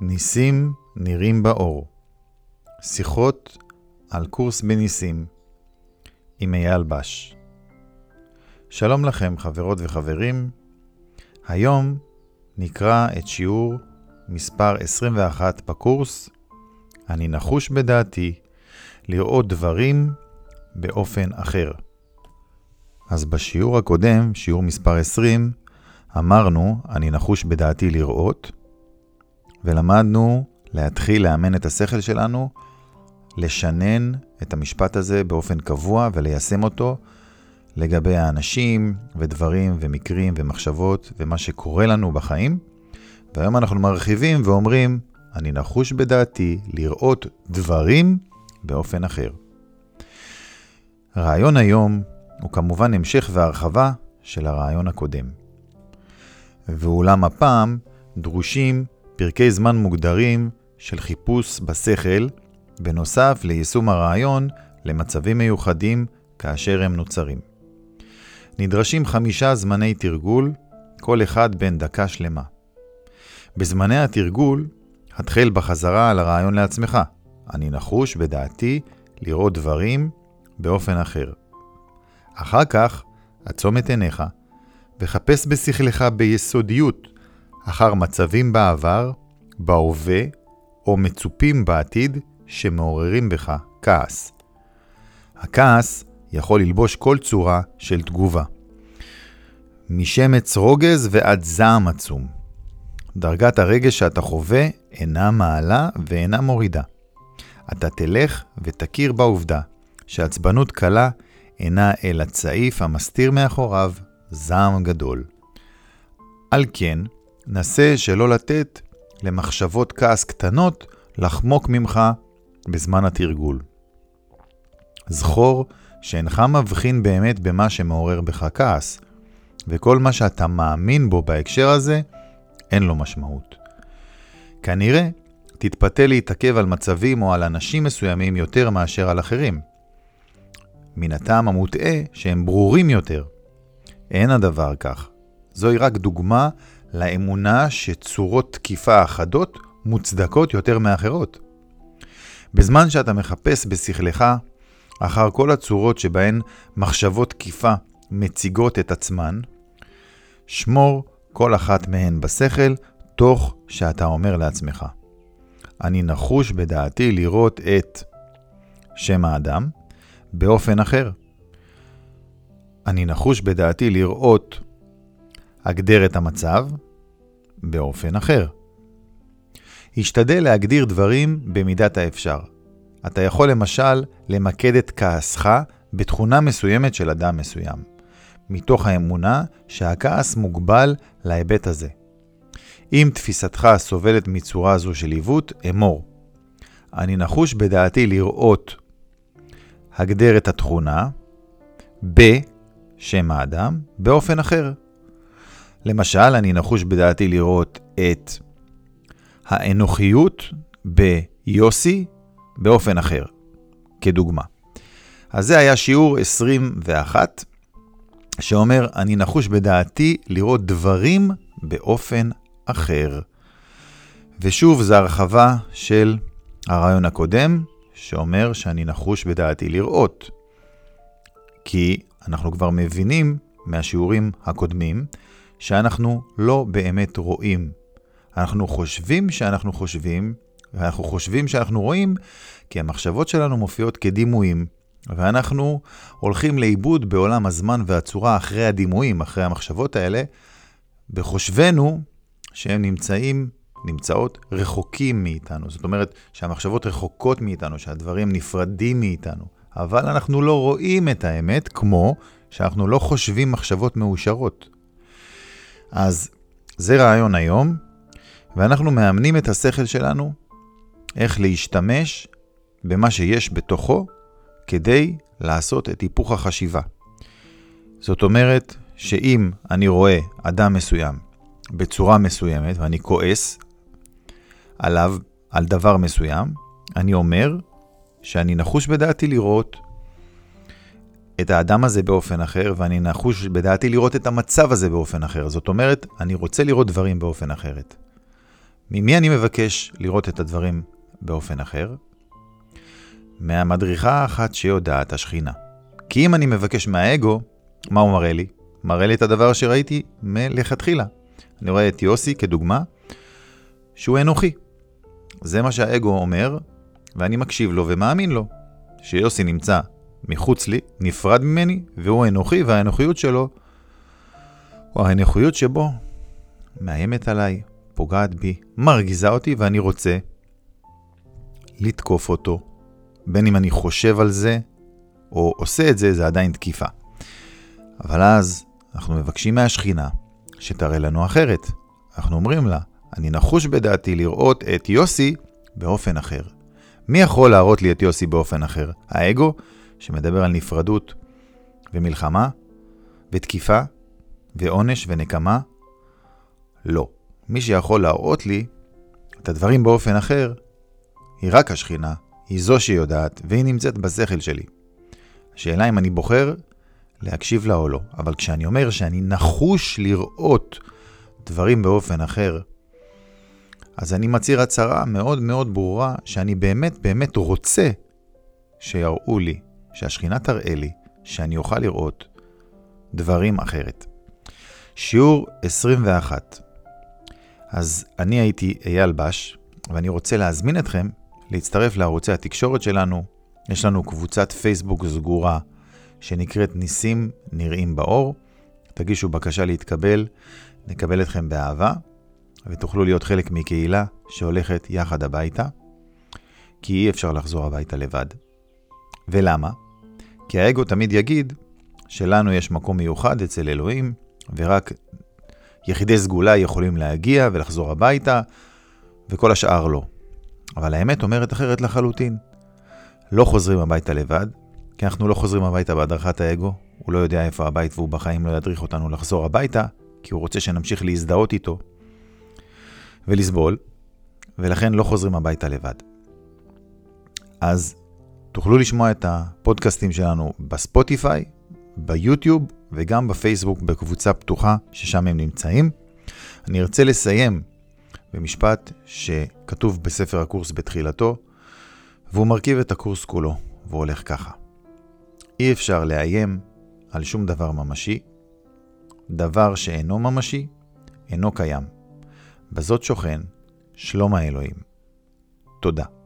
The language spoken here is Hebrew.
ניסים נראים באור. שיחות על קורס בניסים עם אייל בש. שלום לכם חברות וחברים. היום נקרא את שיעור מספר 21 בקורס. אני נחוש בדעתי לראות דברים באופן אחר. אז בשיעור הקודם, שיעור מספר 20, אמרנו, אני נחוש בדעתי לראות, ולמדנו להתחיל לאמן את השכל שלנו, לשנן את המשפט הזה באופן קבוע וליישם אותו לגבי האנשים ודברים ומקרים ומחשבות ומה שקורה לנו בחיים. והיום אנחנו מרחיבים ואומרים, אני נחוש בדעתי לראות דברים באופן אחר. רעיון היום הוא כמובן המשך והרחבה של הרעיון הקודם. ואולם הפעם דרושים פרקי זמן מוגדרים של חיפוש בשכל, בנוסף ליישום הרעיון למצבים מיוחדים כאשר הם נוצרים. נדרשים חמישה זמני תרגול, כל אחד בין דקה שלמה. בזמני התרגול, התחל בחזרה על הרעיון לעצמך. אני נחוש בדעתי לראות דברים באופן אחר. אחר כך, עצום את עיניך וחפש בשכלך ביסודיות אחר מצבים בעבר, בהווה או מצופים בעתיד שמעוררים בך כעס. הכעס יכול ללבוש כל צורה של תגובה. משמץ רוגז ועד זעם עצום. דרגת הרגש שאתה חווה אינה מעלה ואינה מורידה. אתה תלך ותכיר בעובדה שעצבנות קלה אינה אלא צעיף המסתיר מאחוריו זעם גדול. על כן, נסה שלא לתת למחשבות כעס קטנות לחמוק ממך בזמן התרגול. זכור שאינך מבחין באמת במה שמעורר בך כעס, וכל מה שאתה מאמין בו בהקשר הזה, אין לו משמעות. כנראה תתפתה להתעכב על מצבים או על אנשים מסוימים יותר מאשר על אחרים. מן הטעם המוטעה שהם ברורים יותר. אין הדבר כך. זוהי רק דוגמה לאמונה שצורות תקיפה אחדות מוצדקות יותר מאחרות. בזמן שאתה מחפש בשכלך אחר כל הצורות שבהן מחשבות תקיפה מציגות את עצמן, שמור כל אחת מהן בשכל, תוך שאתה אומר לעצמך, אני נחוש בדעתי לראות את שם האדם באופן אחר. אני נחוש בדעתי לראות הגדר את המצב באופן אחר. השתדל להגדיר דברים במידת האפשר. אתה יכול למשל למקד את כעסך בתכונה מסוימת של אדם מסוים, מתוך האמונה שהכעס מוגבל להיבט הזה. אם תפיסתך סובלת מצורה זו של עיוות, אמור. אני נחוש בדעתי לראות הגדר את התכונה בשם האדם באופן אחר. למשל, אני נחוש בדעתי לראות את האנוכיות ביוסי באופן אחר, כדוגמה. אז זה היה שיעור 21, שאומר, אני נחוש בדעתי לראות דברים באופן אחר. ושוב, זו הרחבה של הרעיון הקודם, שאומר שאני נחוש בדעתי לראות. כי אנחנו כבר מבינים מהשיעורים הקודמים, שאנחנו לא באמת רואים. אנחנו חושבים שאנחנו חושבים, ואנחנו חושבים שאנחנו רואים, כי המחשבות שלנו מופיעות כדימויים, ואנחנו הולכים לאיבוד בעולם הזמן והצורה אחרי הדימויים, אחרי המחשבות האלה, בחושבנו שהם נמצאים, נמצאות רחוקים מאיתנו. זאת אומרת שהמחשבות רחוקות מאיתנו, שהדברים נפרדים מאיתנו. אבל אנחנו לא רואים את האמת כמו שאנחנו לא חושבים מחשבות מאושרות. אז זה רעיון היום, ואנחנו מאמנים את השכל שלנו איך להשתמש במה שיש בתוכו כדי לעשות את היפוך החשיבה. זאת אומרת שאם אני רואה אדם מסוים בצורה מסוימת ואני כועס עליו, על דבר מסוים, אני אומר שאני נחוש בדעתי לראות את האדם הזה באופן אחר, ואני נחוש בדעתי לראות את המצב הזה באופן אחר. זאת אומרת, אני רוצה לראות דברים באופן אחרת. ממי אני מבקש לראות את הדברים באופן אחר? מהמדריכה האחת שיודעת השכינה. כי אם אני מבקש מהאגו, מה הוא מראה לי? מראה לי את הדבר שראיתי מלכתחילה. אני רואה את יוסי כדוגמה, שהוא אנוכי. זה מה שהאגו אומר, ואני מקשיב לו ומאמין לו. שיוסי נמצא מחוץ לי, נפרד ממני, והוא אנוכי, והאנוכיות שלו, או האנוכיות שבו, מאיימת עליי, פוגעת בי, מרגיזה אותי, ואני רוצה לתקוף אותו. בין אם אני חושב על זה, או עושה את זה, זה עדיין תקיפה. אבל אז אנחנו מבקשים מהשכינה שתראה לנו אחרת. אנחנו אומרים לה, אני נחוש בדעתי לראות את יוסי באופן אחר. מי יכול להראות לי את יוסי באופן אחר? האגו, שמדבר על נפרדות ומלחמה, ותקיפה, ועונש ונקמה? לא. מי שיכול להראות לי את הדברים באופן אחר, היא רק השכינה, היא זו שיודעת, והיא נמצאת בשכל שלי. השאלה אם אני בוחר להקשיב לה או לא. אבל כשאני אומר שאני נחוש לראות דברים באופן אחר, אז אני מצהיר הצהרה מאוד מאוד ברורה שאני באמת באמת רוצה שיראו לי, שהשכינה תראה לי, שאני אוכל לראות דברים אחרת. שיעור 21. אז אני הייתי אייל בש, ואני רוצה להזמין אתכם להצטרף לערוצי התקשורת שלנו. יש לנו קבוצת פייסבוק סגורה שנקראת ניסים נראים באור. תגישו בקשה להתקבל, נקבל אתכם באהבה, ותוכלו להיות חלק מקהילה שהולכת יחד הביתה, כי אי אפשר לחזור הביתה לבד. ולמה? כי האגו תמיד יגיד שלנו יש מקום מיוחד אצל אלוהים, ורק יחידי סגולה יכולים להגיע ולחזור הביתה, וכל השאר לא. אבל האמת אומרת אחרת לחלוטין. לא חוזרים הביתה לבד, כי אנחנו לא חוזרים הביתה בהדרכת האגו, הוא לא יודע איפה הבית והוא בחיים לא ידריך אותנו לחזור הביתה, כי הוא רוצה שנמשיך להזדהות איתו ולסבול, ולכן לא חוזרים הביתה לבד. אז תוכלו לשמוע את הפודקאסטים שלנו בספוטיפיי, ביוטיוב וגם בפייסבוק בקבוצה פתוחה ששם הם נמצאים. אני ארצה לסיים במשפט שכתוב בספר הקורס בתחילתו, והוא מרכיב את הקורס כולו, והוא הולך ככה. אי אפשר לאיים על שום דבר ממשי. דבר שאינו ממשי, אינו קיים. בזאת שוכן שלום האלוהים. תודה.